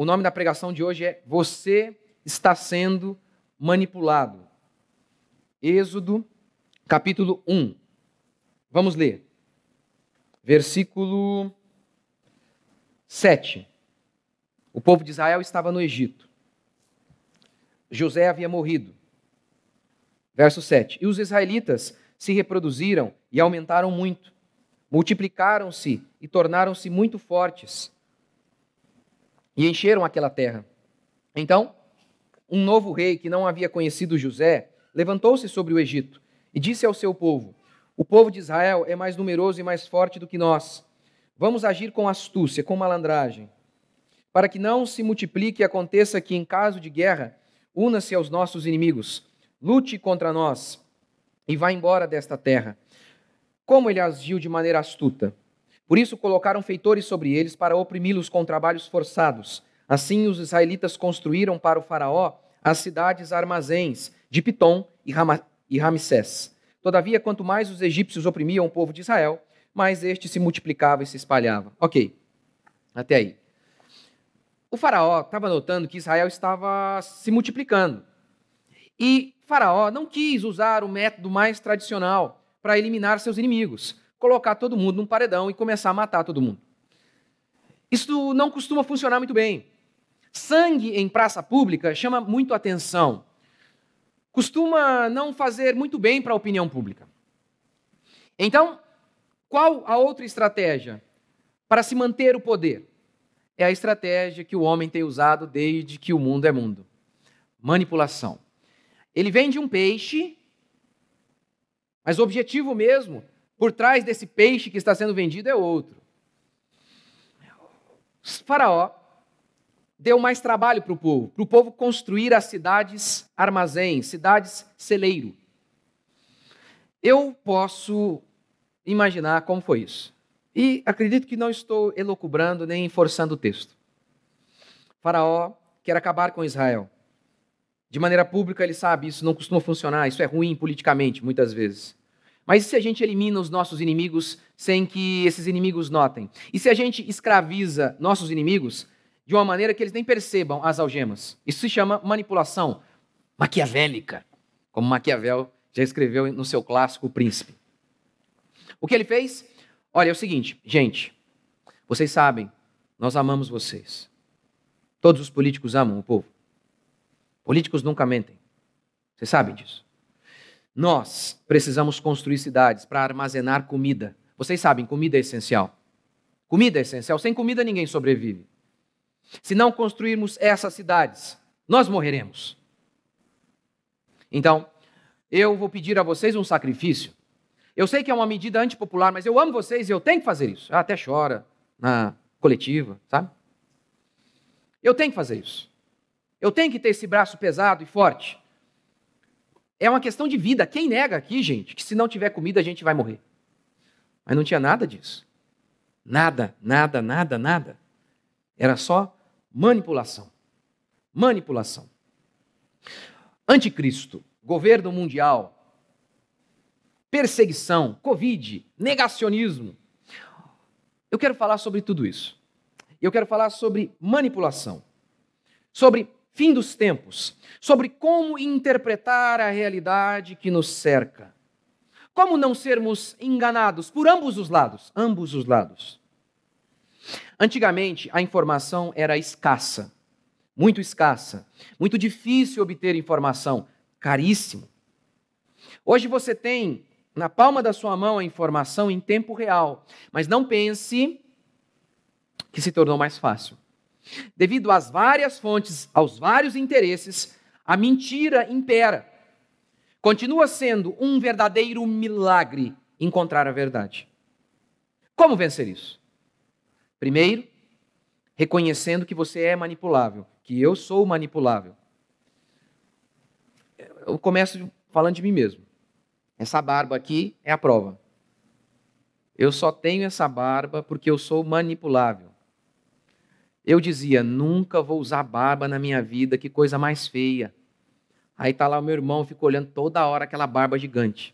o nome da pregação de hoje é Você está sendo manipulado. Êxodo, capítulo 1. Vamos ler. Versículo 7. O povo de Israel estava no Egito. José havia morrido. Verso 7. E os israelitas se reproduziram e aumentaram muito. Multiplicaram-se e tornaram-se muito fortes. E encheram aquela terra. Então, um novo rei que não havia conhecido José levantou-se sobre o Egito e disse ao seu povo: O povo de Israel é mais numeroso e mais forte do que nós. Vamos agir com astúcia, com malandragem, para que não se multiplique e aconteça que, em caso de guerra, una-se aos nossos inimigos, lute contra nós e vá embora desta terra. Como ele agiu de maneira astuta. Por isso colocaram feitores sobre eles para oprimi-los com trabalhos forçados. Assim os israelitas construíram para o faraó as cidades armazéns de Pitom e, Rama, e Ramsés. Todavia, quanto mais os egípcios oprimiam o povo de Israel, mais este se multiplicava e se espalhava. Ok, até aí. O faraó estava notando que Israel estava se multiplicando. E Faraó não quis usar o método mais tradicional para eliminar seus inimigos, colocar todo mundo num paredão e começar a matar todo mundo. Isso não costuma funcionar muito bem. Sangue em praça pública chama muito atenção. Costuma não fazer muito bem para a opinião pública. Então, qual a outra estratégia para se manter o poder? É a estratégia que o homem tem usado desde que o mundo é mundo: manipulação. Ele vende um peixe, mas o objetivo mesmo por trás desse peixe que está sendo vendido é outro. Faraó deu mais trabalho para o povo, para o povo construir as cidades armazéns, cidades celeiro. Eu posso imaginar como foi isso. E acredito que não estou elocubrando nem forçando o texto. Faraó quer acabar com Israel. De maneira pública, ele sabe, isso não costuma funcionar, isso é ruim politicamente, muitas vezes. Mas e se a gente elimina os nossos inimigos sem que esses inimigos notem? E se a gente escraviza nossos inimigos de uma maneira que eles nem percebam as algemas? Isso se chama manipulação maquiavélica, como Maquiavel já escreveu no seu clássico O Príncipe. O que ele fez? Olha, é o seguinte, gente, vocês sabem, nós amamos vocês. Todos os políticos amam o povo. Políticos nunca mentem. Vocês sabem disso. Nós precisamos construir cidades para armazenar comida. Vocês sabem, comida é essencial. Comida é essencial. Sem comida ninguém sobrevive. Se não construirmos essas cidades, nós morreremos. Então, eu vou pedir a vocês um sacrifício. Eu sei que é uma medida antipopular, mas eu amo vocês e eu tenho que fazer isso. Até chora na coletiva, sabe? Eu tenho que fazer isso. Eu tenho que ter esse braço pesado e forte. É uma questão de vida. Quem nega aqui, gente, que se não tiver comida a gente vai morrer? Mas não tinha nada disso. Nada, nada, nada, nada. Era só manipulação. Manipulação. Anticristo, governo mundial, perseguição, Covid, negacionismo. Eu quero falar sobre tudo isso. Eu quero falar sobre manipulação, sobre fim dos tempos, sobre como interpretar a realidade que nos cerca. Como não sermos enganados por ambos os lados, ambos os lados. Antigamente, a informação era escassa, muito escassa, muito difícil obter informação, caríssimo. Hoje você tem na palma da sua mão a informação em tempo real, mas não pense que se tornou mais fácil. Devido às várias fontes, aos vários interesses, a mentira impera. Continua sendo um verdadeiro milagre encontrar a verdade. Como vencer isso? Primeiro, reconhecendo que você é manipulável, que eu sou manipulável. Eu começo falando de mim mesmo. Essa barba aqui é a prova. Eu só tenho essa barba porque eu sou manipulável. Eu dizia: nunca vou usar barba na minha vida, que coisa mais feia. Aí tá lá o meu irmão, ficou olhando toda hora aquela barba gigante.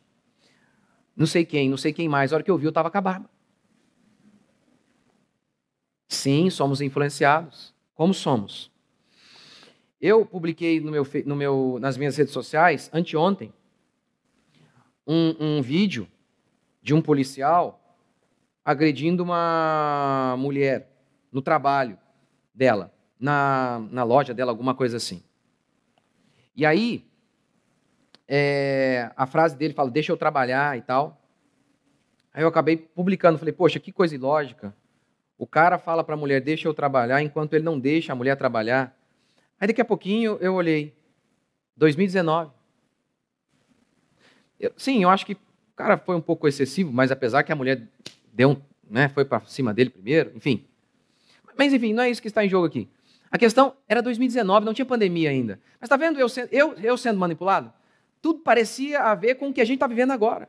Não sei quem, não sei quem mais. A hora que eu vi, eu estava com a barba. Sim, somos influenciados. como somos. Eu publiquei no meu, no meu, nas minhas redes sociais, anteontem, um, um vídeo de um policial agredindo uma mulher no trabalho dela, na, na loja dela, alguma coisa assim. E aí, é, a frase dele fala: Deixa eu trabalhar e tal. Aí eu acabei publicando, falei: Poxa, que coisa ilógica. O cara fala para a mulher: Deixa eu trabalhar, enquanto ele não deixa a mulher trabalhar. Aí daqui a pouquinho eu olhei: 2019. Eu, sim, eu acho que o cara foi um pouco excessivo, mas apesar que a mulher deu um, né, foi para cima dele primeiro, enfim. Mas enfim, não é isso que está em jogo aqui. A questão era 2019, não tinha pandemia ainda. Mas está vendo eu, eu, eu sendo manipulado? Tudo parecia a ver com o que a gente está vivendo agora.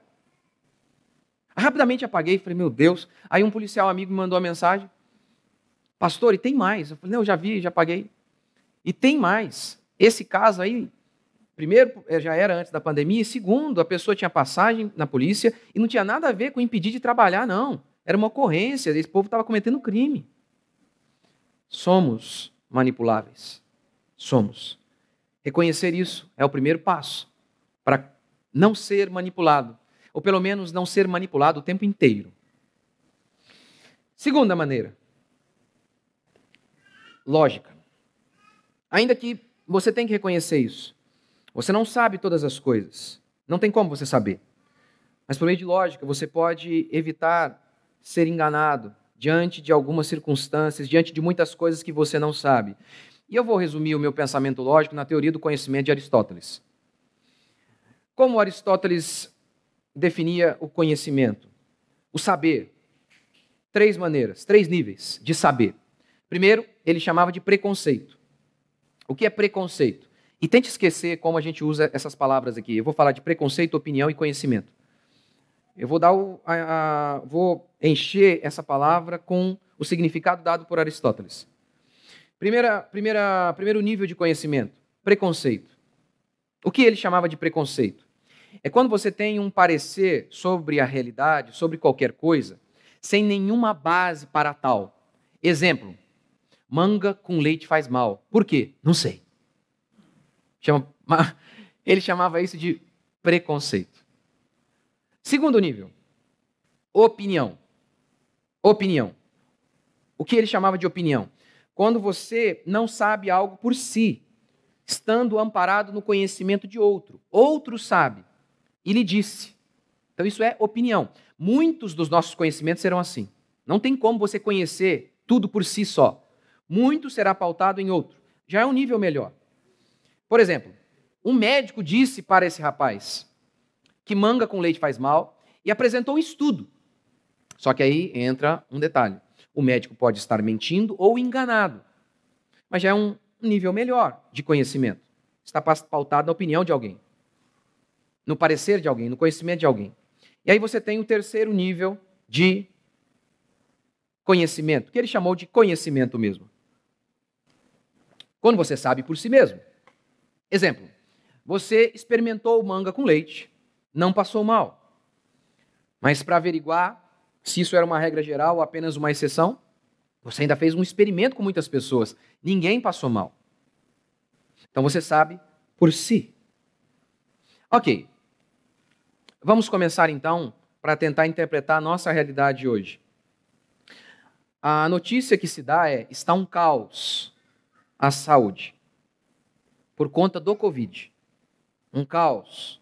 Rapidamente apaguei e falei, meu Deus. Aí um policial amigo me mandou uma mensagem. Pastor, e tem mais. Eu falei, não, eu já vi, já apaguei. E tem mais. Esse caso aí, primeiro, eh, já era antes da pandemia, e segundo, a pessoa tinha passagem na polícia e não tinha nada a ver com impedir de trabalhar, não. Era uma ocorrência, esse povo estava cometendo crime. Somos manipuláveis. Somos. Reconhecer isso é o primeiro passo para não ser manipulado, ou pelo menos não ser manipulado o tempo inteiro. Segunda maneira, lógica. Ainda que você tem que reconhecer isso. Você não sabe todas as coisas. Não tem como você saber. Mas por meio de lógica, você pode evitar ser enganado diante de algumas circunstâncias, diante de muitas coisas que você não sabe. E eu vou resumir o meu pensamento lógico na teoria do conhecimento de Aristóteles. Como Aristóteles definia o conhecimento? O saber. Três maneiras, três níveis de saber. Primeiro, ele chamava de preconceito. O que é preconceito? E tente esquecer como a gente usa essas palavras aqui. Eu vou falar de preconceito, opinião e conhecimento. Eu vou dar o, a, a, vou encher essa palavra com o significado dado por Aristóteles. Primeira, primeira, primeiro nível de conhecimento, preconceito. O que ele chamava de preconceito? É quando você tem um parecer sobre a realidade, sobre qualquer coisa, sem nenhuma base para tal. Exemplo: manga com leite faz mal. Por quê? Não sei. Chama, ele chamava isso de preconceito. Segundo nível, opinião. Opinião. O que ele chamava de opinião? Quando você não sabe algo por si, estando amparado no conhecimento de outro. Outro sabe e lhe disse. Então isso é opinião. Muitos dos nossos conhecimentos serão assim. Não tem como você conhecer tudo por si só. Muito será pautado em outro. Já é um nível melhor. Por exemplo, um médico disse para esse rapaz que manga com leite faz mal e apresentou um estudo. Só que aí entra um detalhe. O médico pode estar mentindo ou enganado. Mas já é um nível melhor de conhecimento. Está pautado na opinião de alguém, no parecer de alguém, no conhecimento de alguém. E aí você tem o terceiro nível de conhecimento, que ele chamou de conhecimento mesmo. Quando você sabe por si mesmo. Exemplo: você experimentou manga com leite, não passou mal. Mas para averiguar se isso era uma regra geral ou apenas uma exceção, você ainda fez um experimento com muitas pessoas. Ninguém passou mal. Então você sabe por si. Ok. Vamos começar então para tentar interpretar a nossa realidade hoje. A notícia que se dá é: está um caos a saúde por conta do Covid. Um caos.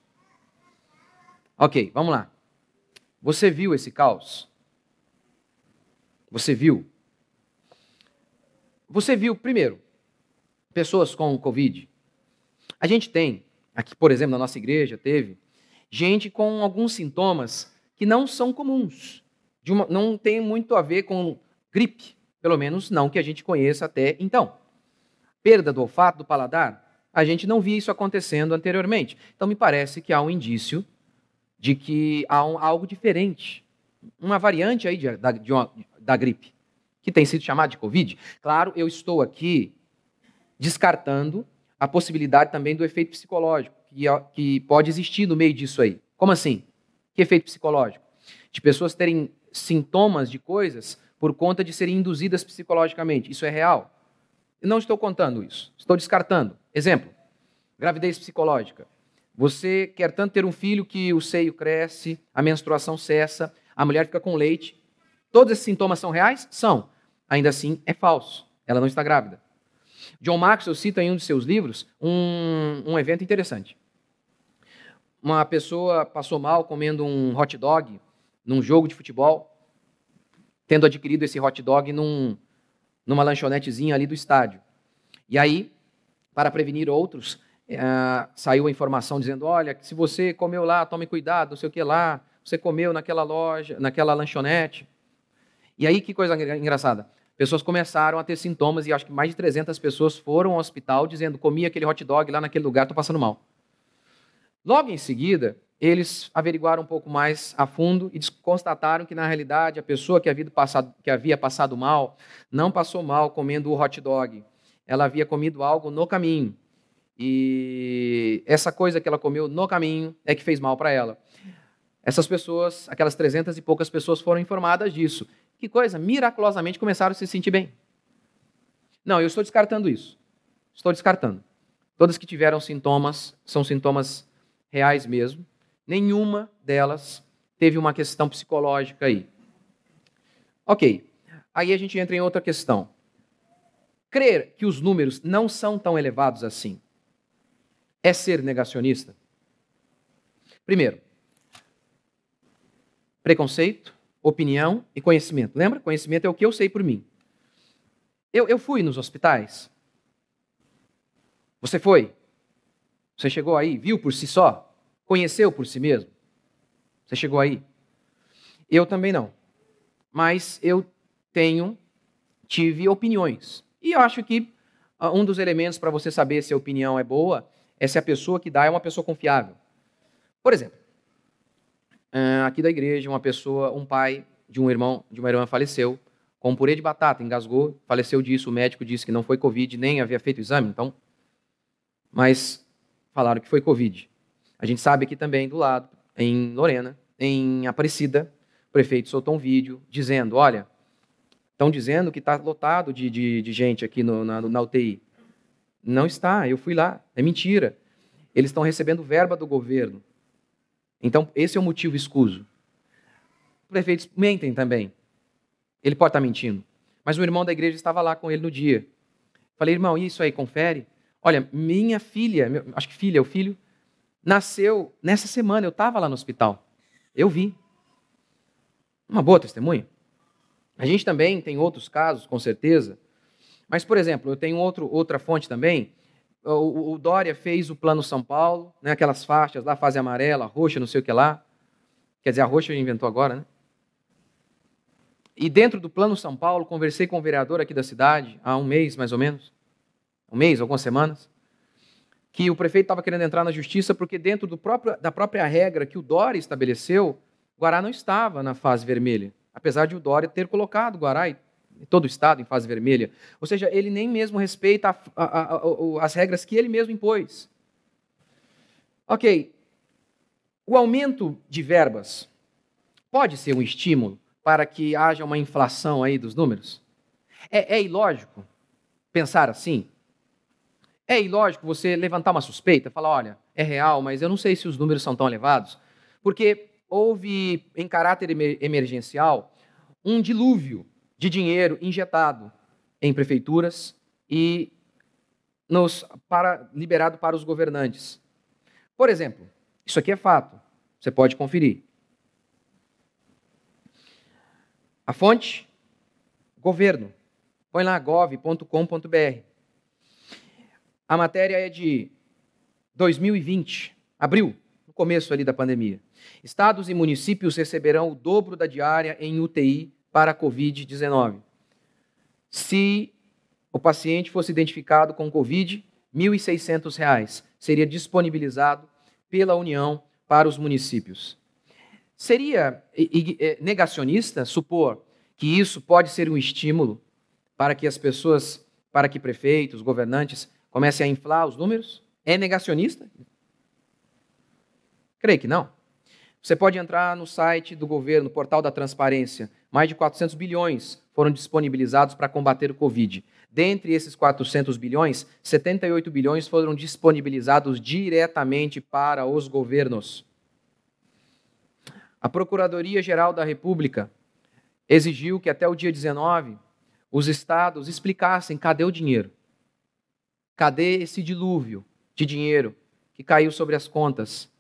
Ok, vamos lá. Você viu esse caos? Você viu? Você viu, primeiro, pessoas com Covid. A gente tem, aqui, por exemplo, na nossa igreja, teve gente com alguns sintomas que não são comuns. Uma, não tem muito a ver com gripe, pelo menos não que a gente conheça até então. Perda do olfato, do paladar, a gente não via isso acontecendo anteriormente. Então me parece que há um indício de que há um, algo diferente, uma variante aí de, de uma, da gripe, que tem sido chamada de Covid. Claro, eu estou aqui descartando a possibilidade também do efeito psicológico, que, que pode existir no meio disso aí. Como assim? Que efeito psicológico? De pessoas terem sintomas de coisas por conta de serem induzidas psicologicamente. Isso é real? não estou contando isso, estou descartando. Exemplo: gravidez psicológica. Você quer tanto ter um filho que o seio cresce, a menstruação cessa, a mulher fica com leite. Todos esses sintomas são reais? São. Ainda assim, é falso. Ela não está grávida. John Maxwell cita em um de seus livros um, um evento interessante. Uma pessoa passou mal comendo um hot dog num jogo de futebol, tendo adquirido esse hot dog num, numa lanchonetezinha ali do estádio. E aí, para prevenir outros, uh, saiu a informação dizendo: olha, se você comeu lá, tome cuidado, não sei o que lá, você comeu naquela loja, naquela lanchonete. E aí, que coisa engraçada. Pessoas começaram a ter sintomas e acho que mais de 300 pessoas foram ao hospital dizendo: comi aquele hot dog lá naquele lugar, estou passando mal. Logo em seguida, eles averiguaram um pouco mais a fundo e constataram que, na realidade, a pessoa que havia passado, que havia passado mal não passou mal comendo o hot dog. Ela havia comido algo no caminho. E essa coisa que ela comeu no caminho é que fez mal para ela. Essas pessoas, aquelas trezentas e poucas pessoas, foram informadas disso. Que coisa, miraculosamente começaram a se sentir bem. Não, eu estou descartando isso. Estou descartando. Todas que tiveram sintomas são sintomas reais mesmo. Nenhuma delas teve uma questão psicológica aí. Ok. Aí a gente entra em outra questão. Crer que os números não são tão elevados assim é ser negacionista? Primeiro, preconceito, opinião e conhecimento. Lembra? Conhecimento é o que eu sei por mim. Eu, eu fui nos hospitais. Você foi? Você chegou aí, viu por si só? Conheceu por si mesmo? Você chegou aí? Eu também não. Mas eu tenho, tive opiniões. E eu acho que uh, um dos elementos para você saber se a opinião é boa é se a pessoa que dá é uma pessoa confiável. Por exemplo, aqui da igreja, uma pessoa, um pai de um irmão, de uma irmã faleceu com purê de batata, engasgou, faleceu disso, o médico disse que não foi Covid, nem havia feito exame, então. Mas falaram que foi Covid. A gente sabe aqui também do lado, em Lorena, em Aparecida, o prefeito soltou um vídeo dizendo: olha, estão dizendo que está lotado de, de, de, gente aqui no, na, na UTI. Não está, eu fui lá, é mentira. Eles estão recebendo verba do governo. Então, esse é o motivo escuso. Prefeitos mentem também. Ele pode estar mentindo. Mas o irmão da igreja estava lá com ele no dia. Falei, irmão, isso aí, confere. Olha, minha filha, acho que filha, o filho, nasceu nessa semana, eu estava lá no hospital. Eu vi. Uma boa testemunha. A gente também tem outros casos, com certeza. Mas, por exemplo, eu tenho outro, outra fonte também. O, o Dória fez o Plano São Paulo, né, aquelas faixas lá, fase amarela, roxa, não sei o que lá. Quer dizer, a roxa inventou agora, né? E dentro do Plano São Paulo, conversei com o vereador aqui da cidade, há um mês mais ou menos, um mês, algumas semanas, que o prefeito estava querendo entrar na justiça porque dentro próprio, da própria regra que o Dória estabeleceu, Guará não estava na fase vermelha, apesar de o Dória ter colocado Guará e todo o estado em fase vermelha. Ou seja, ele nem mesmo respeita a, a, a, as regras que ele mesmo impôs. Ok, o aumento de verbas pode ser um estímulo para que haja uma inflação aí dos números? É, é ilógico pensar assim? É ilógico você levantar uma suspeita, falar, olha, é real, mas eu não sei se os números são tão elevados, porque houve, em caráter emergencial, um dilúvio de dinheiro injetado em prefeituras e nos, para, liberado para os governantes. Por exemplo, isso aqui é fato, você pode conferir. A fonte, governo. Põe lá gov.com.br. A matéria é de 2020, abril, no começo ali da pandemia. Estados e municípios receberão o dobro da diária em UTI para a Covid-19. Se o paciente fosse identificado com Covid, R$ 1.600 seria disponibilizado pela União para os municípios. Seria é, negacionista supor que isso pode ser um estímulo para que as pessoas, para que prefeitos, governantes comece a inflar os números? É negacionista? Creio que não. Você pode entrar no site do governo, portal da transparência. Mais de 400 bilhões foram disponibilizados para combater o Covid. Dentre esses 400 bilhões, 78 bilhões foram disponibilizados diretamente para os governos. A Procuradoria-Geral da República exigiu que até o dia 19 os estados explicassem cadê o dinheiro. Cadê esse dilúvio de dinheiro que caiu sobre as contas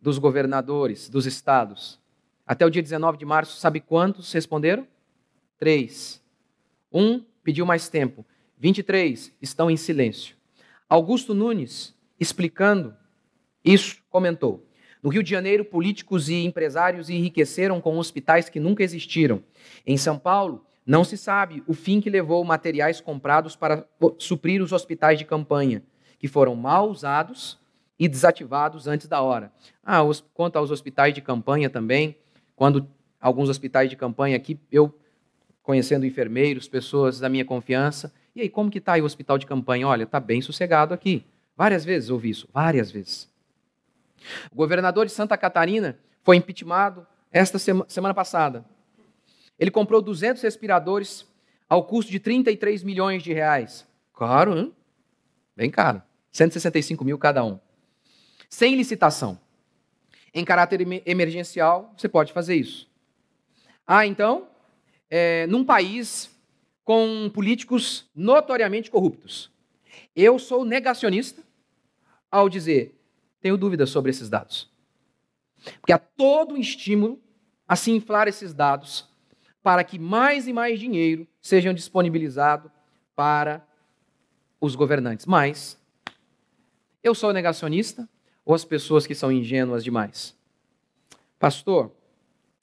dos governadores, dos estados? Até o dia 19 de março, sabe quantos responderam? Três. Um pediu mais tempo. 23 estão em silêncio. Augusto Nunes, explicando isso, comentou: No Rio de Janeiro, políticos e empresários enriqueceram com hospitais que nunca existiram. Em São Paulo, não se sabe o fim que levou materiais comprados para suprir os hospitais de campanha, que foram mal usados e desativados antes da hora. Ah, os, quanto aos hospitais de campanha também, quando alguns hospitais de campanha aqui, eu conhecendo enfermeiros, pessoas da minha confiança, e aí como que está aí o hospital de campanha? Olha, está bem sossegado aqui. Várias vezes ouvi isso, várias vezes. O governador de Santa Catarina foi impeachmentado esta semana passada ele comprou 200 respiradores ao custo de 33 milhões de reais. Caro, hein? Bem caro. 165 mil cada um. Sem licitação. Em caráter emergencial, você pode fazer isso. Ah, então, é, num país com políticos notoriamente corruptos. Eu sou negacionista ao dizer, tenho dúvidas sobre esses dados. Porque há todo um estímulo a se inflar esses dados para que mais e mais dinheiro sejam disponibilizado para os governantes. Mas eu sou negacionista ou as pessoas que são ingênuas demais? Pastor,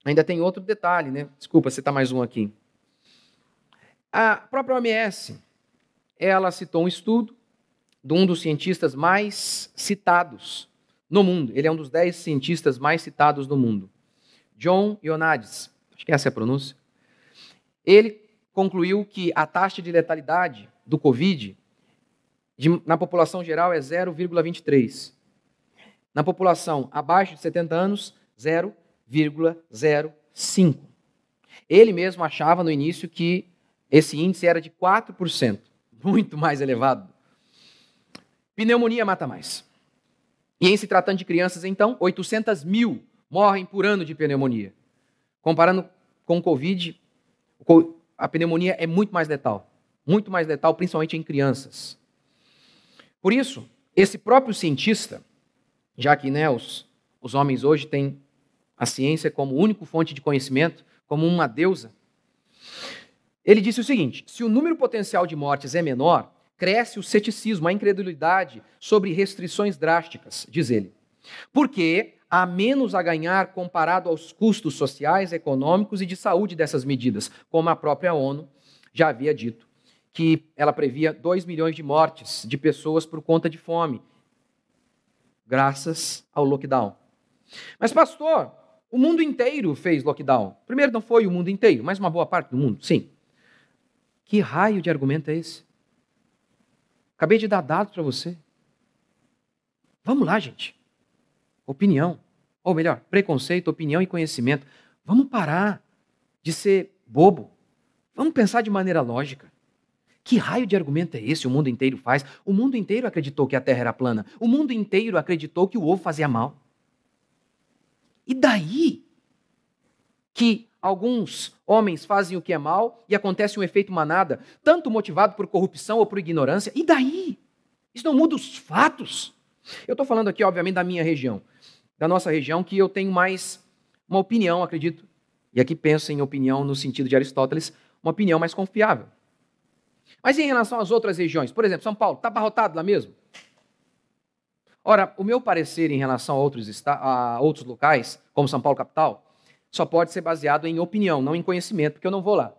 ainda tem outro detalhe, né? Desculpa, você está mais um aqui. A própria OMS, ela citou um estudo de um dos cientistas mais citados no mundo. Ele é um dos dez cientistas mais citados no mundo. John Ioannidis, acho que essa é a pronúncia. Ele concluiu que a taxa de letalidade do Covid de, na população geral é 0,23. Na população abaixo de 70 anos, 0,05. Ele mesmo achava no início que esse índice era de 4%, muito mais elevado. Pneumonia mata mais. E em se tratando de crianças, então, 800 mil morrem por ano de pneumonia. Comparando com o Covid, a pneumonia é muito mais letal. Muito mais letal, principalmente em crianças. Por isso, esse próprio cientista, já que né, os, os homens hoje têm a ciência como única fonte de conhecimento, como uma deusa, ele disse o seguinte: se o número potencial de mortes é menor, cresce o ceticismo, a incredulidade sobre restrições drásticas, diz ele. Porque há menos a ganhar comparado aos custos sociais, econômicos e de saúde dessas medidas, como a própria ONU já havia dito, que ela previa 2 milhões de mortes de pessoas por conta de fome, graças ao lockdown. Mas, pastor, o mundo inteiro fez lockdown. Primeiro, não foi o mundo inteiro, mas uma boa parte do mundo, sim. Que raio de argumento é esse? Acabei de dar dados para você. Vamos lá, gente opinião. Ou melhor, preconceito, opinião e conhecimento. Vamos parar de ser bobo. Vamos pensar de maneira lógica. Que raio de argumento é esse o mundo inteiro faz? O mundo inteiro acreditou que a Terra era plana. O mundo inteiro acreditou que o ovo fazia mal. E daí que alguns homens fazem o que é mal e acontece um efeito manada, tanto motivado por corrupção ou por ignorância? E daí? Isso não muda os fatos. Eu estou falando aqui, obviamente, da minha região da nossa região que eu tenho mais uma opinião, acredito, e aqui penso em opinião no sentido de Aristóteles, uma opinião mais confiável. Mas em relação às outras regiões, por exemplo, São Paulo, está abarrotado lá mesmo? Ora, o meu parecer em relação a outros, a outros locais, como São Paulo capital, só pode ser baseado em opinião, não em conhecimento, porque eu não vou lá.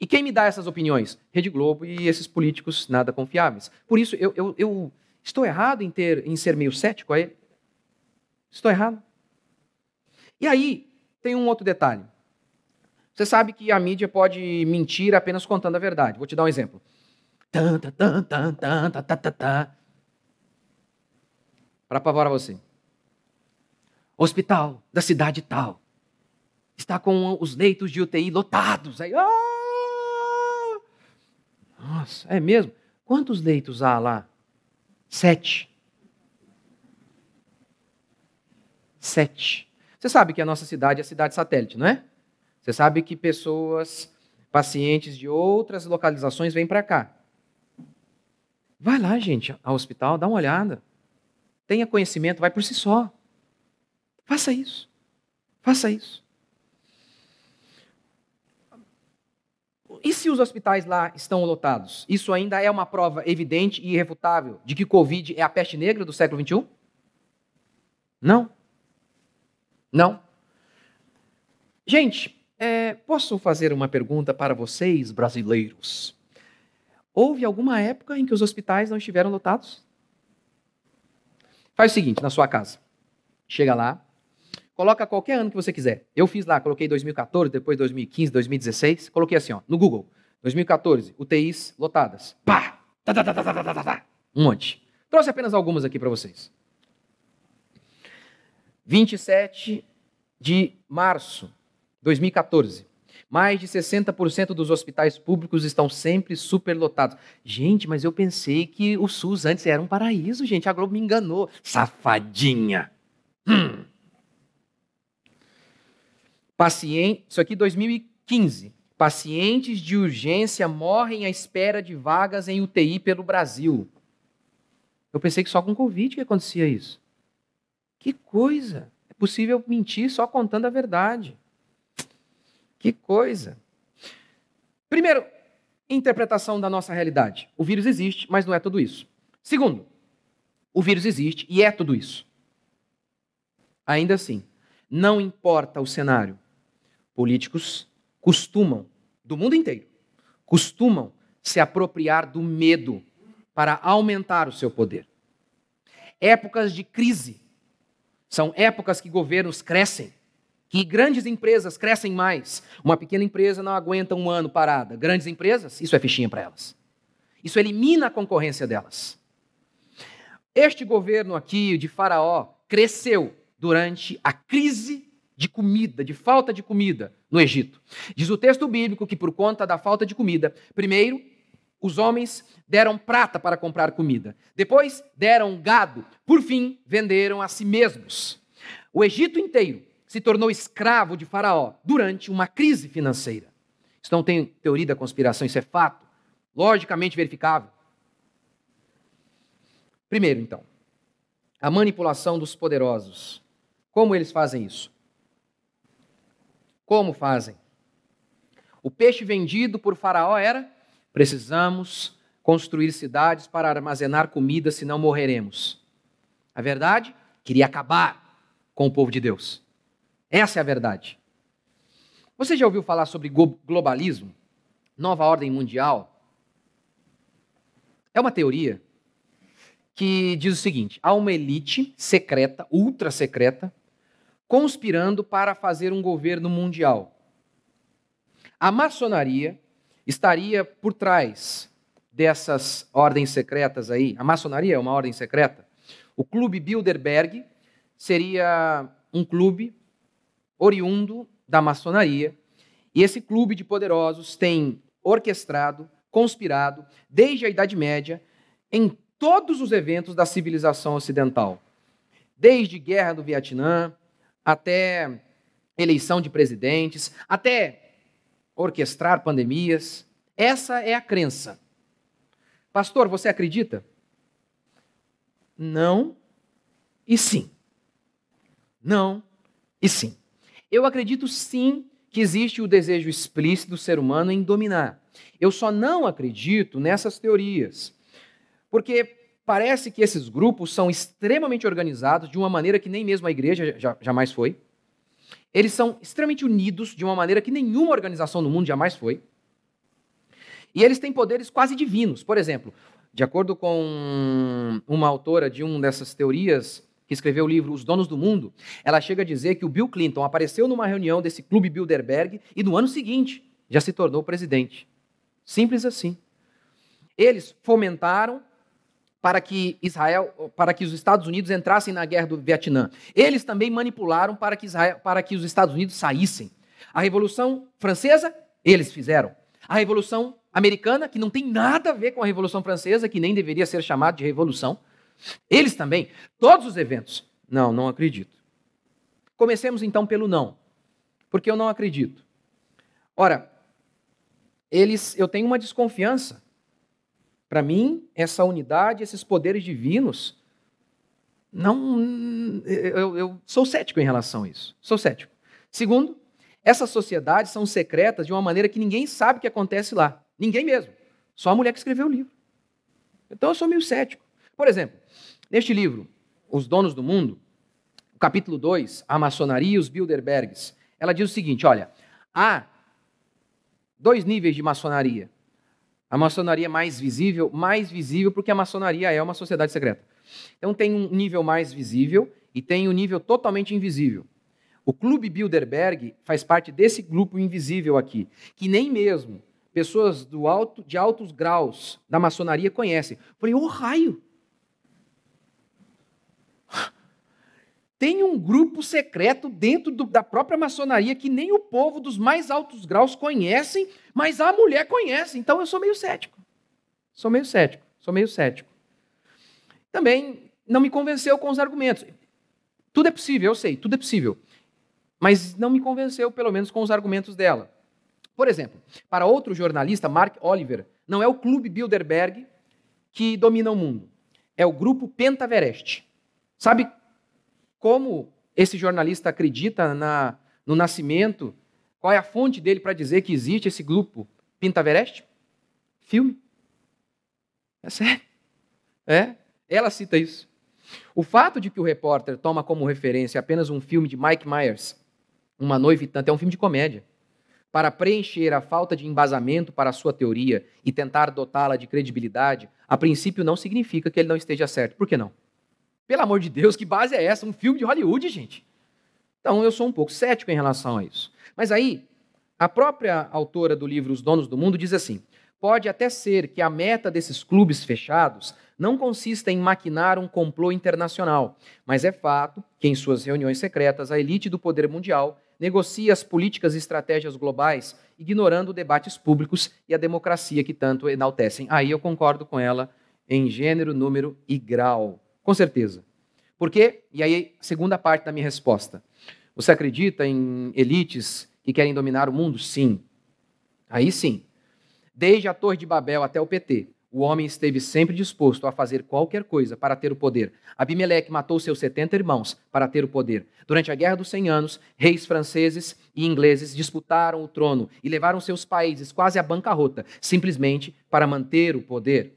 E quem me dá essas opiniões? Rede Globo e esses políticos nada confiáveis. Por isso, eu, eu, eu estou errado em, ter, em ser meio cético a ele? Estou errado? E aí, tem um outro detalhe. Você sabe que a mídia pode mentir apenas contando a verdade. Vou te dar um exemplo. Para apavorar você. Hospital da cidade tal. Está com os leitos de UTI lotados. Aí, ah! Nossa, é mesmo? Quantos leitos há lá? Sete. Sete. Você sabe que a nossa cidade é cidade satélite, não é? Você sabe que pessoas, pacientes de outras localizações vêm para cá. Vai lá, gente, ao hospital, dá uma olhada. Tenha conhecimento, vai por si só. Faça isso. Faça isso. E se os hospitais lá estão lotados? Isso ainda é uma prova evidente e irrefutável de que Covid é a peste negra do século XXI? Não. Não. Gente, é, posso fazer uma pergunta para vocês, brasileiros? Houve alguma época em que os hospitais não estiveram lotados? Faz o seguinte na sua casa. Chega lá, coloca qualquer ano que você quiser. Eu fiz lá, coloquei 2014, depois 2015, 2016. Coloquei assim, ó, no Google. 2014, UTIs lotadas. Pá! Tá, tá, tá, um monte. Trouxe apenas algumas aqui para vocês. 27 de março 2014. Mais de 60% dos hospitais públicos estão sempre superlotados. Gente, mas eu pensei que o SUS antes era um paraíso, gente. A Globo me enganou. Safadinha. Hum. Paciente, isso aqui 2015. Pacientes de urgência morrem à espera de vagas em UTI pelo Brasil. Eu pensei que só com Covid que acontecia isso. Que coisa! É possível mentir só contando a verdade. Que coisa! Primeiro, interpretação da nossa realidade. O vírus existe, mas não é tudo isso. Segundo, o vírus existe e é tudo isso. Ainda assim, não importa o cenário, políticos costumam, do mundo inteiro, costumam se apropriar do medo para aumentar o seu poder. Épocas de crise são épocas que governos crescem, que grandes empresas crescem mais. Uma pequena empresa não aguenta um ano parada. Grandes empresas, isso é fichinha para elas. Isso elimina a concorrência delas. Este governo aqui de Faraó cresceu durante a crise de comida, de falta de comida no Egito. Diz o texto bíblico que por conta da falta de comida, primeiro os homens deram prata para comprar comida. Depois deram gado. Por fim, venderam a si mesmos. O Egito inteiro se tornou escravo de Faraó durante uma crise financeira. Isso não tem teoria da conspiração, isso é fato, logicamente verificável. Primeiro, então, a manipulação dos poderosos. Como eles fazem isso? Como fazem? O peixe vendido por Faraó era: precisamos construir cidades para armazenar comida, senão morreremos. A verdade? Queria acabar com o povo de Deus. Essa é a verdade. Você já ouviu falar sobre globalismo? Nova ordem mundial? É uma teoria que diz o seguinte: há uma elite secreta, ultra secreta, conspirando para fazer um governo mundial. A maçonaria estaria por trás dessas ordens secretas aí. A maçonaria é uma ordem secreta. O clube Bilderberg seria um clube oriundo da maçonaria, e esse clube de poderosos tem orquestrado, conspirado, desde a Idade Média, em todos os eventos da civilização ocidental. Desde guerra do Vietnã, até eleição de presidentes, até orquestrar pandemias. Essa é a crença. Pastor, você acredita? Não e sim. Não e sim. Eu acredito sim que existe o desejo explícito do ser humano em dominar. Eu só não acredito nessas teorias. Porque parece que esses grupos são extremamente organizados de uma maneira que nem mesmo a igreja jamais foi. Eles são extremamente unidos de uma maneira que nenhuma organização no mundo jamais foi. E eles têm poderes quase divinos. Por exemplo, de acordo com uma autora de uma dessas teorias que escreveu o livro Os Donos do Mundo, ela chega a dizer que o Bill Clinton apareceu numa reunião desse clube Bilderberg e no ano seguinte já se tornou presidente. Simples assim. Eles fomentaram para que Israel, para que os Estados Unidos entrassem na guerra do Vietnã. Eles também manipularam para que, Israel, para que os Estados Unidos saíssem. A Revolução Francesa, eles fizeram. A Revolução americana, que não tem nada a ver com a Revolução Francesa, que nem deveria ser chamada de revolução. Eles também, todos os eventos. Não, não acredito. Comecemos então pelo não, porque eu não acredito. Ora, eles, eu tenho uma desconfiança. Para mim, essa unidade, esses poderes divinos, não, eu, eu sou cético em relação a isso. Sou cético. Segundo, essas sociedades são secretas de uma maneira que ninguém sabe o que acontece lá. Ninguém mesmo. Só a mulher que escreveu o livro. Então eu sou meio cético. Por exemplo, neste livro, Os Donos do Mundo, capítulo 2, A Maçonaria e os Bilderbergs, ela diz o seguinte: olha, há dois níveis de maçonaria. A maçonaria mais visível, mais visível porque a maçonaria é uma sociedade secreta. Então tem um nível mais visível e tem o um nível totalmente invisível. O Clube Bilderberg faz parte desse grupo invisível aqui, que nem mesmo pessoas do alto, de altos graus da maçonaria conhecem. falei, ô oh, raio! Tem um grupo secreto dentro do, da própria maçonaria que nem o povo dos mais altos graus conhecem, mas a mulher conhece. Então eu sou meio cético. Sou meio cético. Sou meio cético. Também não me convenceu com os argumentos. Tudo é possível, eu sei, tudo é possível. Mas não me convenceu, pelo menos, com os argumentos dela. Por exemplo, para outro jornalista, Mark Oliver, não é o Clube Bilderberg que domina o mundo. É o grupo Pentaverest. Sabe como esse jornalista acredita na, no nascimento? Qual é a fonte dele para dizer que existe esse grupo Pintaverest? Filme. É sério. É. Ela cita isso. O fato de que o repórter toma como referência apenas um filme de Mike Myers, Uma Noiva e Tanto, é um filme de comédia, para preencher a falta de embasamento para a sua teoria e tentar dotá-la de credibilidade, a princípio não significa que ele não esteja certo. Por que não? Pelo amor de Deus, que base é essa? Um filme de Hollywood, gente. Então eu sou um pouco cético em relação a isso. Mas aí, a própria autora do livro Os Donos do Mundo diz assim: pode até ser que a meta desses clubes fechados não consista em maquinar um complô internacional, mas é fato que em suas reuniões secretas a elite do poder mundial negocia as políticas e estratégias globais, ignorando debates públicos e a democracia que tanto enaltecem. Aí eu concordo com ela em gênero, número e grau. Com certeza. Por quê? E aí, segunda parte da minha resposta. Você acredita em elites que querem dominar o mundo? Sim. Aí sim. Desde a Torre de Babel até o PT, o homem esteve sempre disposto a fazer qualquer coisa para ter o poder. Abimeleque matou seus 70 irmãos para ter o poder. Durante a Guerra dos Cem Anos, reis franceses e ingleses disputaram o trono e levaram seus países quase à bancarrota, simplesmente para manter o poder.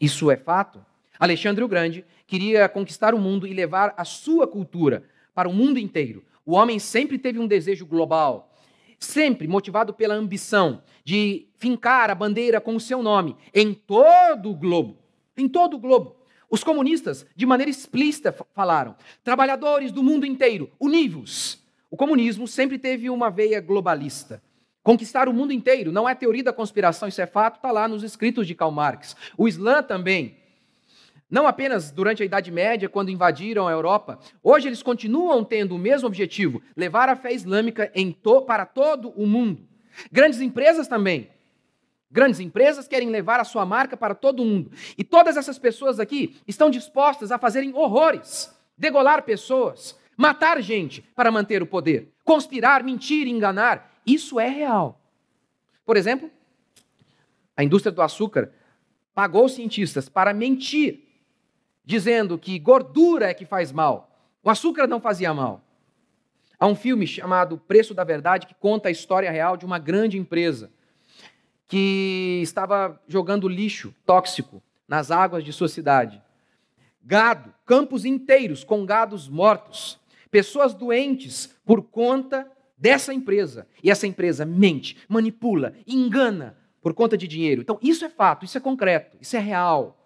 Isso é fato? Alexandre o Grande queria conquistar o mundo e levar a sua cultura para o mundo inteiro. O homem sempre teve um desejo global, sempre motivado pela ambição de fincar a bandeira com o seu nome em todo o globo. Em todo o globo. Os comunistas, de maneira explícita, falaram: trabalhadores do mundo inteiro, univos. O comunismo sempre teve uma veia globalista. Conquistar o mundo inteiro não é teoria da conspiração, isso é fato, está lá nos escritos de Karl Marx. O Islã também não apenas durante a Idade Média, quando invadiram a Europa, hoje eles continuam tendo o mesmo objetivo: levar a fé islâmica to para todo o mundo. Grandes empresas também. Grandes empresas querem levar a sua marca para todo o mundo. E todas essas pessoas aqui estão dispostas a fazerem horrores, degolar pessoas, matar gente para manter o poder, conspirar, mentir, enganar. Isso é real. Por exemplo, a indústria do açúcar pagou cientistas para mentir dizendo que gordura é que faz mal. O açúcar não fazia mal. Há um filme chamado Preço da Verdade que conta a história real de uma grande empresa que estava jogando lixo tóxico nas águas de sua cidade. Gado, campos inteiros com gados mortos, pessoas doentes por conta dessa empresa. E essa empresa mente, manipula, engana por conta de dinheiro. Então, isso é fato, isso é concreto, isso é real.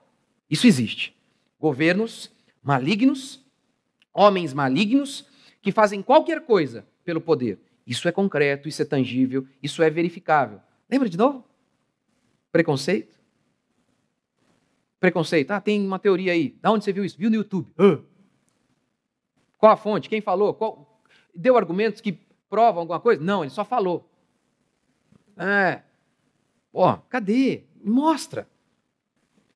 Isso existe governos malignos, homens malignos, que fazem qualquer coisa pelo poder. Isso é concreto, isso é tangível, isso é verificável. Lembra de novo? Preconceito? Preconceito. Ah, tem uma teoria aí. Da onde você viu isso? Viu no YouTube. Qual a fonte? Quem falou? Qual... Deu argumentos que provam alguma coisa? Não, ele só falou. É. Ó, cadê? Mostra.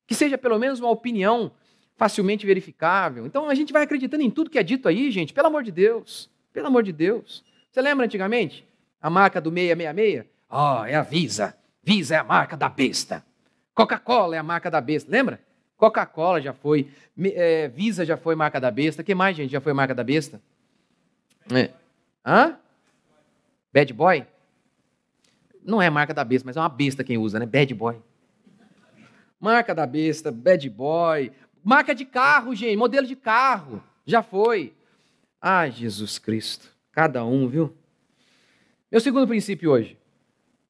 Que seja pelo menos uma opinião facilmente verificável. Então a gente vai acreditando em tudo que é dito aí, gente, pelo amor de Deus. Pelo amor de Deus. Você lembra antigamente? A marca do 666? Ó, oh, é a Visa. Visa é a marca da besta. Coca-Cola é a marca da besta. Lembra? Coca-Cola já foi. É, Visa já foi marca da besta. Que mais, gente, já foi marca da besta? É. Hã? Bad Boy? Não é marca da besta, mas é uma besta quem usa, né? Bad Boy. Marca da besta, Bad Boy. Marca de carro, gente, modelo de carro. Já foi. Ai, Jesus Cristo. Cada um, viu? Meu segundo princípio hoje.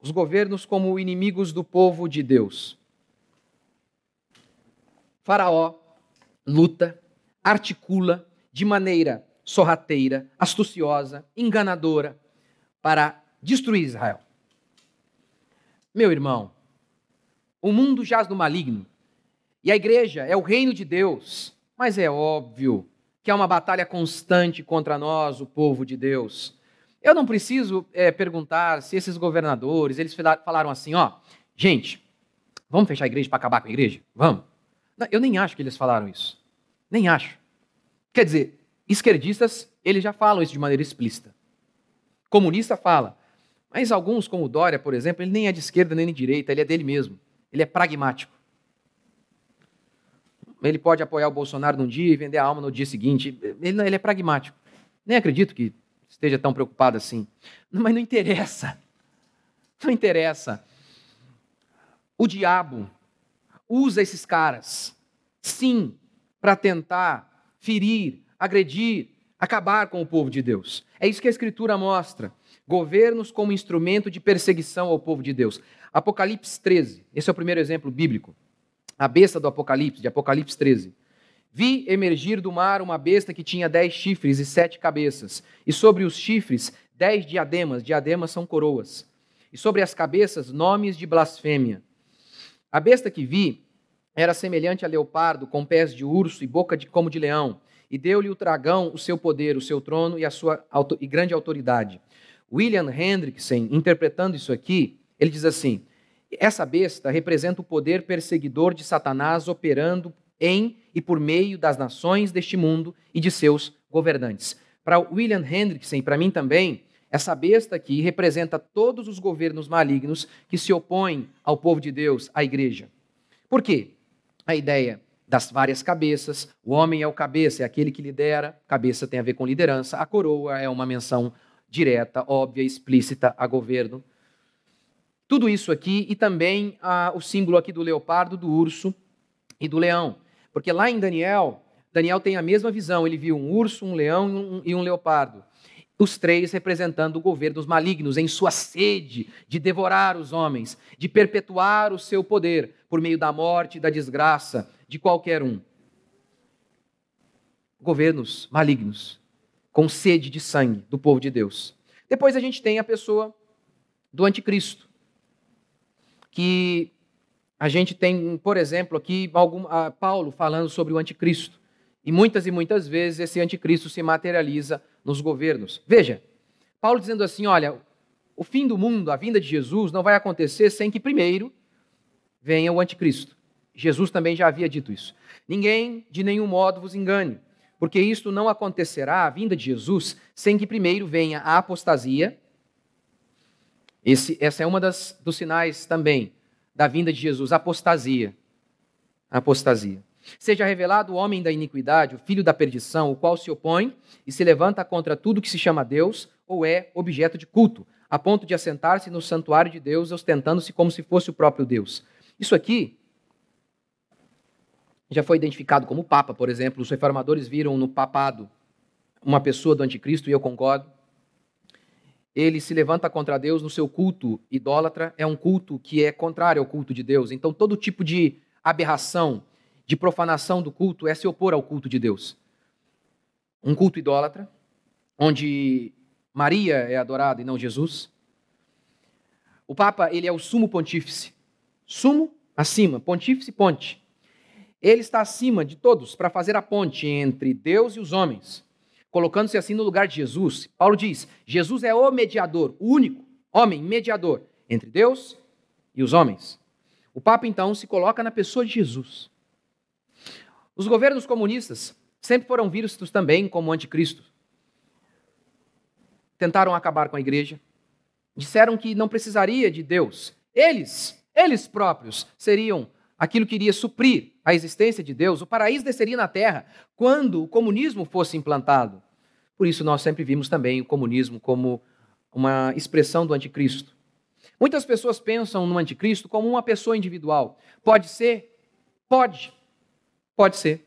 Os governos como inimigos do povo de Deus. Faraó luta, articula de maneira sorrateira, astuciosa, enganadora para destruir Israel. Meu irmão, o mundo jaz no maligno e a igreja é o reino de Deus, mas é óbvio que há uma batalha constante contra nós, o povo de Deus. Eu não preciso é, perguntar se esses governadores, eles falaram assim, ó, gente, vamos fechar a igreja para acabar com a igreja? Vamos. Não, eu nem acho que eles falaram isso. Nem acho. Quer dizer, Esquerdistas, eles já falam isso de maneira explícita. Comunista fala. Mas alguns, como o Dória, por exemplo, ele nem é de esquerda nem de direita, ele é dele mesmo. Ele é pragmático. Ele pode apoiar o Bolsonaro num dia e vender a alma no dia seguinte. Ele, ele é pragmático. Nem acredito que esteja tão preocupado assim. Mas não interessa. Não interessa. O diabo usa esses caras, sim, para tentar ferir agredir, acabar com o povo de Deus. É isso que a Escritura mostra. Governos como instrumento de perseguição ao povo de Deus. Apocalipse 13, esse é o primeiro exemplo bíblico. A besta do Apocalipse, de Apocalipse 13. Vi emergir do mar uma besta que tinha dez chifres e sete cabeças, e sobre os chifres dez diademas, diademas são coroas, e sobre as cabeças nomes de blasfêmia. A besta que vi era semelhante a leopardo, com pés de urso e boca de como de leão e deu-lhe o dragão o seu poder, o seu trono e a sua e grande autoridade. William Hendrickson, interpretando isso aqui, ele diz assim: essa besta representa o poder perseguidor de Satanás operando em e por meio das nações deste mundo e de seus governantes. Para William Hendrickson, para mim também, essa besta aqui representa todos os governos malignos que se opõem ao povo de Deus, à igreja. Por quê? A ideia das várias cabeças. O homem é o cabeça, é aquele que lidera. Cabeça tem a ver com liderança. A coroa é uma menção direta, óbvia, explícita a governo. Tudo isso aqui e também ah, o símbolo aqui do leopardo, do urso e do leão. Porque lá em Daniel, Daniel tem a mesma visão. Ele viu um urso, um leão e um, e um leopardo. Os três representando o governo dos malignos em sua sede de devorar os homens, de perpetuar o seu poder por meio da morte e da desgraça, de qualquer um. Governos malignos, com sede de sangue do povo de Deus. Depois a gente tem a pessoa do anticristo, que a gente tem, por exemplo, aqui algum, Paulo falando sobre o anticristo. E muitas e muitas vezes esse anticristo se materializa nos governos. Veja, Paulo dizendo assim: olha, o fim do mundo, a vinda de Jesus, não vai acontecer sem que primeiro venha o anticristo. Jesus também já havia dito isso. Ninguém de nenhum modo vos engane, porque isto não acontecerá, a vinda de Jesus, sem que primeiro venha a apostasia. Esse, essa é uma das, dos sinais também da vinda de Jesus, apostasia. Apostasia. Seja revelado o homem da iniquidade, o filho da perdição, o qual se opõe e se levanta contra tudo que se chama Deus ou é objeto de culto, a ponto de assentar-se no santuário de Deus, ostentando-se como se fosse o próprio Deus. Isso aqui já foi identificado como Papa, por exemplo. Os reformadores viram no papado uma pessoa do anticristo, e eu concordo. Ele se levanta contra Deus no seu culto idólatra, é um culto que é contrário ao culto de Deus. Então, todo tipo de aberração, de profanação do culto é se opor ao culto de Deus. Um culto idólatra, onde Maria é adorada e não Jesus. O Papa, ele é o sumo pontífice. Sumo, acima, pontífice, ponte. Ele está acima de todos para fazer a ponte entre Deus e os homens, colocando-se assim no lugar de Jesus. Paulo diz: Jesus é o mediador, o único homem mediador entre Deus e os homens. O Papa, então, se coloca na pessoa de Jesus. Os governos comunistas sempre foram vistos também como anticristo. Tentaram acabar com a igreja, disseram que não precisaria de Deus. Eles, eles próprios, seriam aquilo que iria suprir a existência de Deus. O paraíso desceria na terra quando o comunismo fosse implantado. Por isso, nós sempre vimos também o comunismo como uma expressão do anticristo. Muitas pessoas pensam no anticristo como uma pessoa individual. Pode ser? Pode. Pode ser.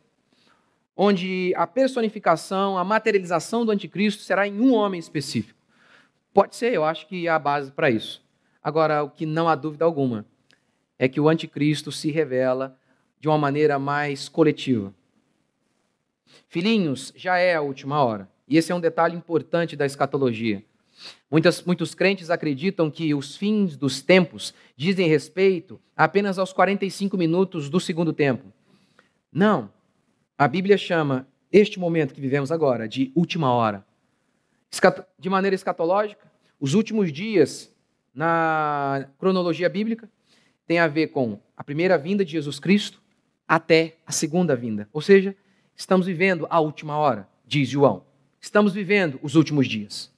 Onde a personificação, a materialização do anticristo será em um homem específico. Pode ser, eu acho que há base para isso. Agora, o que não há dúvida alguma é que o anticristo se revela de uma maneira mais coletiva. Filhinhos, já é a última hora. E esse é um detalhe importante da escatologia. Muitas, muitos crentes acreditam que os fins dos tempos dizem respeito apenas aos 45 minutos do segundo tempo. Não. A Bíblia chama este momento que vivemos agora de última hora. De maneira escatológica, os últimos dias na cronologia bíblica tem a ver com a primeira vinda de Jesus Cristo até a segunda vinda. Ou seja, estamos vivendo a última hora, diz João. Estamos vivendo os últimos dias.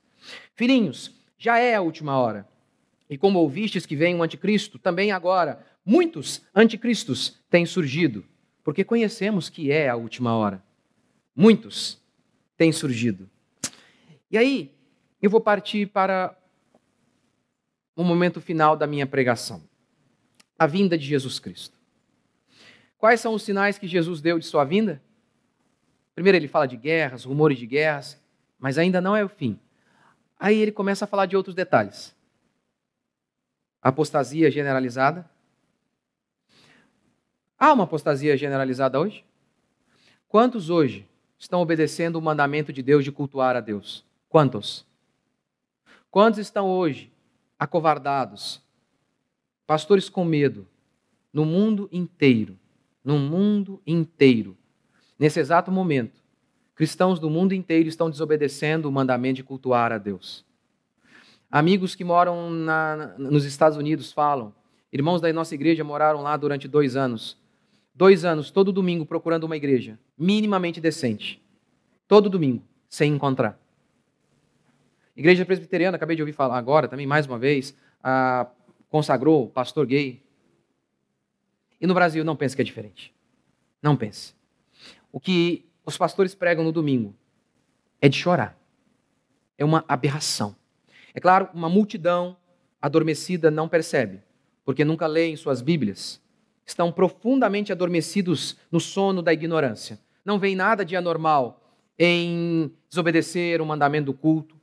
Filhinhos, já é a última hora. E como ouvistes que vem um anticristo, também agora muitos anticristos têm surgido, porque conhecemos que é a última hora. Muitos têm surgido. E aí, eu vou partir para o momento final da minha pregação. A vinda de Jesus Cristo. Quais são os sinais que Jesus deu de sua vinda? Primeiro ele fala de guerras, rumores de guerras, mas ainda não é o fim. Aí ele começa a falar de outros detalhes. Apostasia generalizada. Há uma apostasia generalizada hoje? Quantos hoje estão obedecendo o mandamento de Deus de cultuar a Deus? Quantos? Quantos estão hoje acovardados, pastores com medo, no mundo inteiro, no mundo inteiro, Nesse exato momento, cristãos do mundo inteiro estão desobedecendo o mandamento de cultuar a Deus. Amigos que moram na, nos Estados Unidos falam, irmãos da nossa igreja moraram lá durante dois anos. Dois anos, todo domingo, procurando uma igreja minimamente decente. Todo domingo, sem encontrar. Igreja presbiteriana, acabei de ouvir falar agora também, mais uma vez, consagrou pastor gay. E no Brasil, não pense que é diferente. Não pense o que os pastores pregam no domingo é de chorar. É uma aberração. É claro, uma multidão adormecida não percebe, porque nunca leem suas Bíblias. Estão profundamente adormecidos no sono da ignorância. Não veem nada de anormal em desobedecer o mandamento do culto,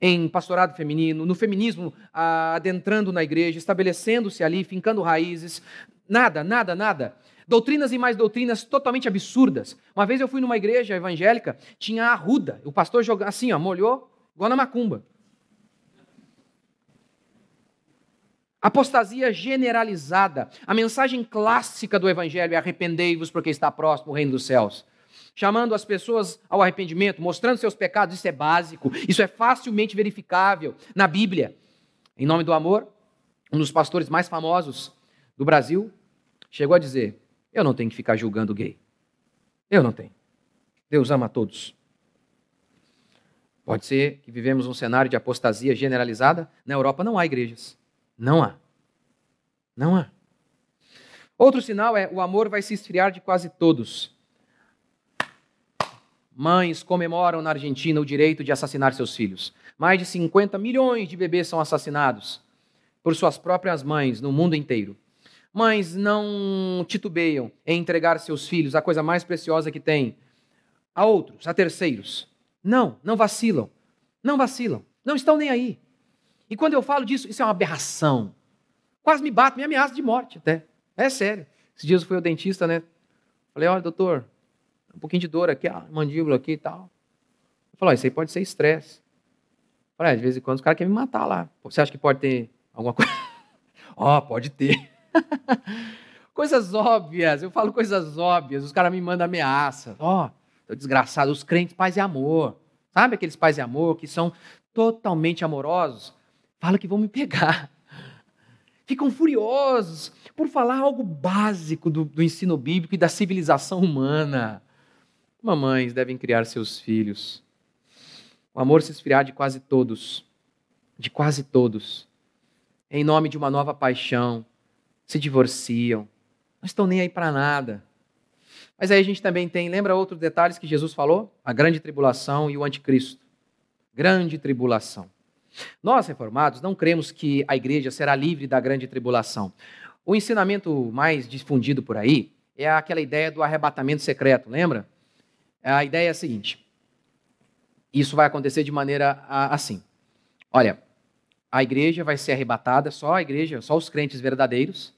em pastorado feminino, no feminismo adentrando na igreja, estabelecendo-se ali, fincando raízes. Nada, nada, nada. Doutrinas e mais doutrinas totalmente absurdas. Uma vez eu fui numa igreja evangélica, tinha a arruda. O pastor jogou assim, ó, molhou, igual na macumba. Apostasia generalizada. A mensagem clássica do evangelho é arrependei-vos porque está próximo o reino dos céus. Chamando as pessoas ao arrependimento, mostrando seus pecados, isso é básico, isso é facilmente verificável na Bíblia. Em nome do amor, um dos pastores mais famosos do Brasil chegou a dizer: eu não tenho que ficar julgando gay. Eu não tenho. Deus ama todos. Pode ser que vivemos um cenário de apostasia generalizada. Na Europa não há igrejas. Não há. Não há. Outro sinal é o amor vai se esfriar de quase todos. Mães comemoram na Argentina o direito de assassinar seus filhos. Mais de 50 milhões de bebês são assassinados por suas próprias mães no mundo inteiro. Mães não titubeiam em entregar seus filhos, a coisa mais preciosa que têm, a outros, a terceiros. Não, não vacilam. Não vacilam. Não estão nem aí. E quando eu falo disso, isso é uma aberração. Quase me bate, me ameaça de morte até. É sério. Esses dias eu fui ao dentista, né? Falei, olha, doutor, um pouquinho de dor aqui, a mandíbula aqui e tal. Ele falou, isso aí pode ser estresse. Falei, ah, de vez em quando os caras querem me matar lá. Você acha que pode ter alguma coisa? Ó, oh, pode ter. coisas óbvias, eu falo coisas óbvias, os caras me mandam ameaça. Ó, oh, desgraçado, os crentes paz e amor. Sabe aqueles pais e amor que são totalmente amorosos? Fala que vão me pegar. ficam furiosos por falar algo básico do, do ensino bíblico e da civilização humana. Mamães devem criar seus filhos. O amor se esfriar de quase todos, de quase todos, em nome de uma nova paixão, se divorciam, não estão nem aí para nada. Mas aí a gente também tem, lembra outros detalhes que Jesus falou? A grande tribulação e o anticristo. Grande tribulação. Nós, reformados, não cremos que a igreja será livre da grande tribulação. O ensinamento mais difundido por aí é aquela ideia do arrebatamento secreto, lembra? A ideia é a seguinte: isso vai acontecer de maneira assim. Olha, a igreja vai ser arrebatada, só a igreja, só os crentes verdadeiros,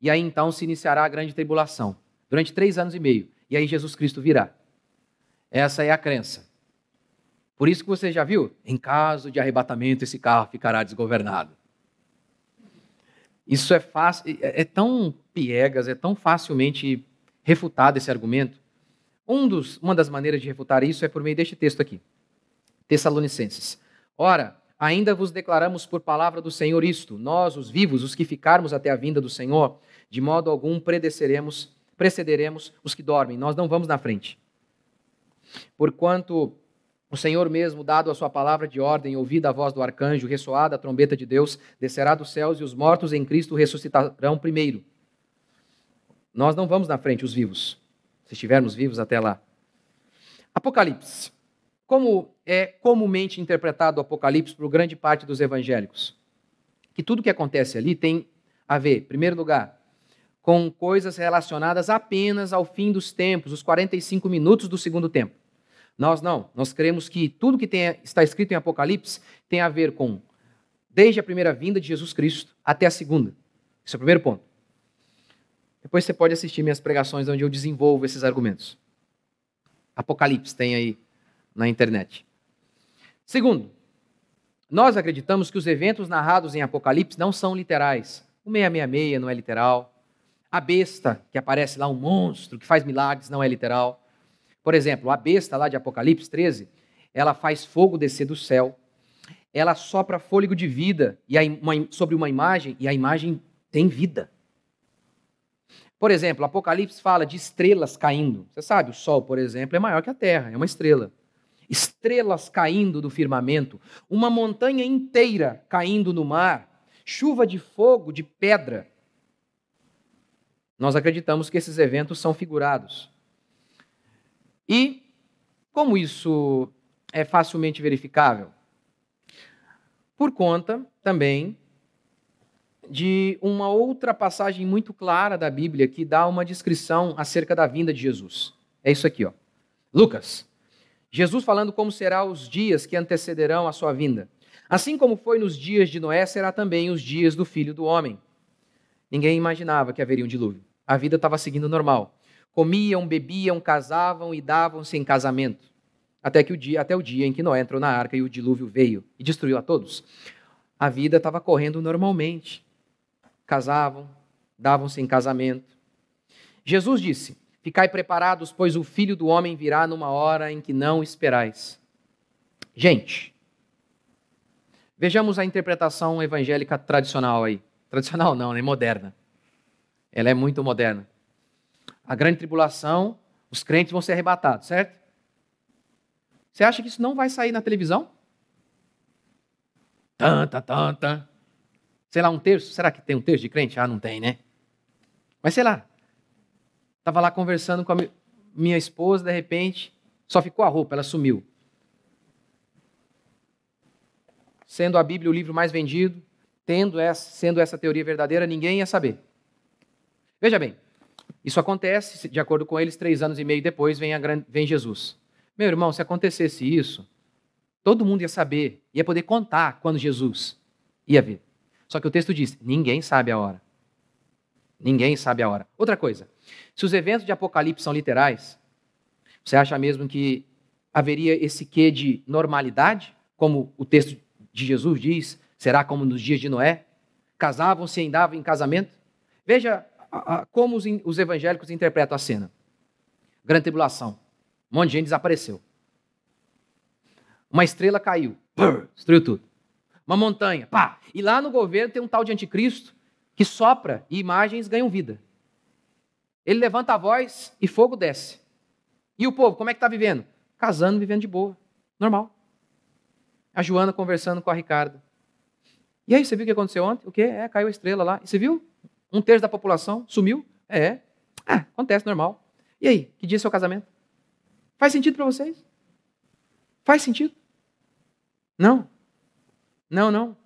e aí então se iniciará a grande tribulação, durante três anos e meio, e aí Jesus Cristo virá. Essa é a crença. Por isso que você já viu, em caso de arrebatamento, esse carro ficará desgovernado. Isso é fácil, é, é tão piegas, é tão facilmente refutado esse argumento. Um dos, uma das maneiras de refutar isso é por meio deste texto aqui. Tessalonicenses. Ora, ainda vos declaramos por palavra do Senhor isto: nós, os vivos, os que ficarmos até a vinda do Senhor, de modo algum precederemos, precederemos os que dormem. Nós não vamos na frente. Porquanto o Senhor mesmo, dado a sua palavra de ordem, ouvida a voz do arcanjo, ressoada a trombeta de Deus, descerá dos céus e os mortos em Cristo ressuscitarão primeiro. Nós não vamos na frente, os vivos, se estivermos vivos até lá. Apocalipse. Como é comumente interpretado o Apocalipse por grande parte dos evangélicos? Que tudo que acontece ali tem a ver, em primeiro lugar, com coisas relacionadas apenas ao fim dos tempos, os 45 minutos do segundo tempo. Nós não. Nós cremos que tudo que tem, está escrito em Apocalipse tem a ver com desde a primeira vinda de Jesus Cristo até a segunda. Esse é o primeiro ponto. Depois você pode assistir minhas pregações onde eu desenvolvo esses argumentos. Apocalipse tem aí na internet. Segundo, nós acreditamos que os eventos narrados em Apocalipse não são literais. O 666 não é literal. A besta, que aparece lá, um monstro que faz milagres, não é literal. Por exemplo, a besta lá de Apocalipse 13, ela faz fogo descer do céu, ela sopra fôlego de vida e uma, sobre uma imagem, e a imagem tem vida. Por exemplo, Apocalipse fala de estrelas caindo. Você sabe, o Sol, por exemplo, é maior que a Terra, é uma estrela. Estrelas caindo do firmamento, uma montanha inteira caindo no mar, chuva de fogo, de pedra. Nós acreditamos que esses eventos são figurados. E como isso é facilmente verificável? Por conta também de uma outra passagem muito clara da Bíblia que dá uma descrição acerca da vinda de Jesus. É isso aqui, ó. Lucas. Jesus falando como será os dias que antecederão a sua vinda. Assim como foi nos dias de Noé, será também os dias do Filho do Homem. Ninguém imaginava que haveria um dilúvio. A vida estava seguindo normal. Comiam, bebiam, casavam e davam-se em casamento. Até, que o dia, até o dia em que Noé entrou na arca e o dilúvio veio e destruiu a todos. A vida estava correndo normalmente. Casavam, davam-se em casamento. Jesus disse: Ficai preparados, pois o filho do homem virá numa hora em que não esperais. Gente, vejamos a interpretação evangélica tradicional aí. Tradicional não, nem moderna. Ela é muito moderna a grande tribulação, os crentes vão ser arrebatados, certo? Você acha que isso não vai sair na televisão? Tanta, tanta. Sei lá, um terço. Será que tem um terço de crente? Ah, não tem, né? Mas sei lá. Estava lá conversando com a minha esposa, de repente, só ficou a roupa, ela sumiu. Sendo a Bíblia o livro mais vendido, tendo essa, sendo essa teoria verdadeira, ninguém ia saber. Veja bem, isso acontece, de acordo com eles, três anos e meio depois vem, vem Jesus. Meu irmão, se acontecesse isso, todo mundo ia saber, ia poder contar quando Jesus ia vir. Só que o texto diz: ninguém sabe a hora. Ninguém sabe a hora. Outra coisa, se os eventos de Apocalipse são literais, você acha mesmo que haveria esse quê de normalidade, como o texto de Jesus diz? Será como nos dias de Noé? Casavam-se e andavam em casamento? Veja como os, os evangélicos interpretam a cena. Grande tribulação. Um monte de gente desapareceu. Uma estrela caiu. Brrr, destruiu tudo. Uma montanha. Pá. E lá no governo tem um tal de anticristo que sopra e imagens ganham vida. Ele levanta a voz e fogo desce. E o povo, como é que está vivendo? Casando, vivendo de boa. Normal. A Joana conversando com a Ricardo. E aí, você viu o que aconteceu ontem? O quê? É, caiu a estrela lá. E você viu? Um terço da população sumiu? É. Ah, acontece, normal. E aí, que dia é seu casamento? Faz sentido para vocês? Faz sentido? Não. Não, não.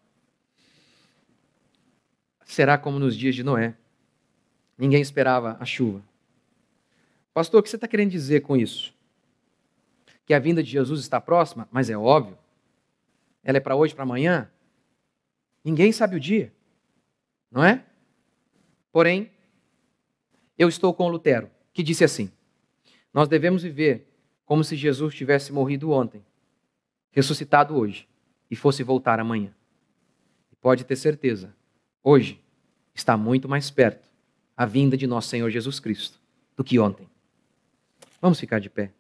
Será como nos dias de Noé. Ninguém esperava a chuva. Pastor, o que você está querendo dizer com isso? Que a vinda de Jesus está próxima? Mas é óbvio. Ela é para hoje, para amanhã? Ninguém sabe o dia. Não é? Porém, eu estou com Lutero, que disse assim: Nós devemos viver como se Jesus tivesse morrido ontem, ressuscitado hoje e fosse voltar amanhã. E pode ter certeza, hoje está muito mais perto a vinda de nosso Senhor Jesus Cristo do que ontem. Vamos ficar de pé.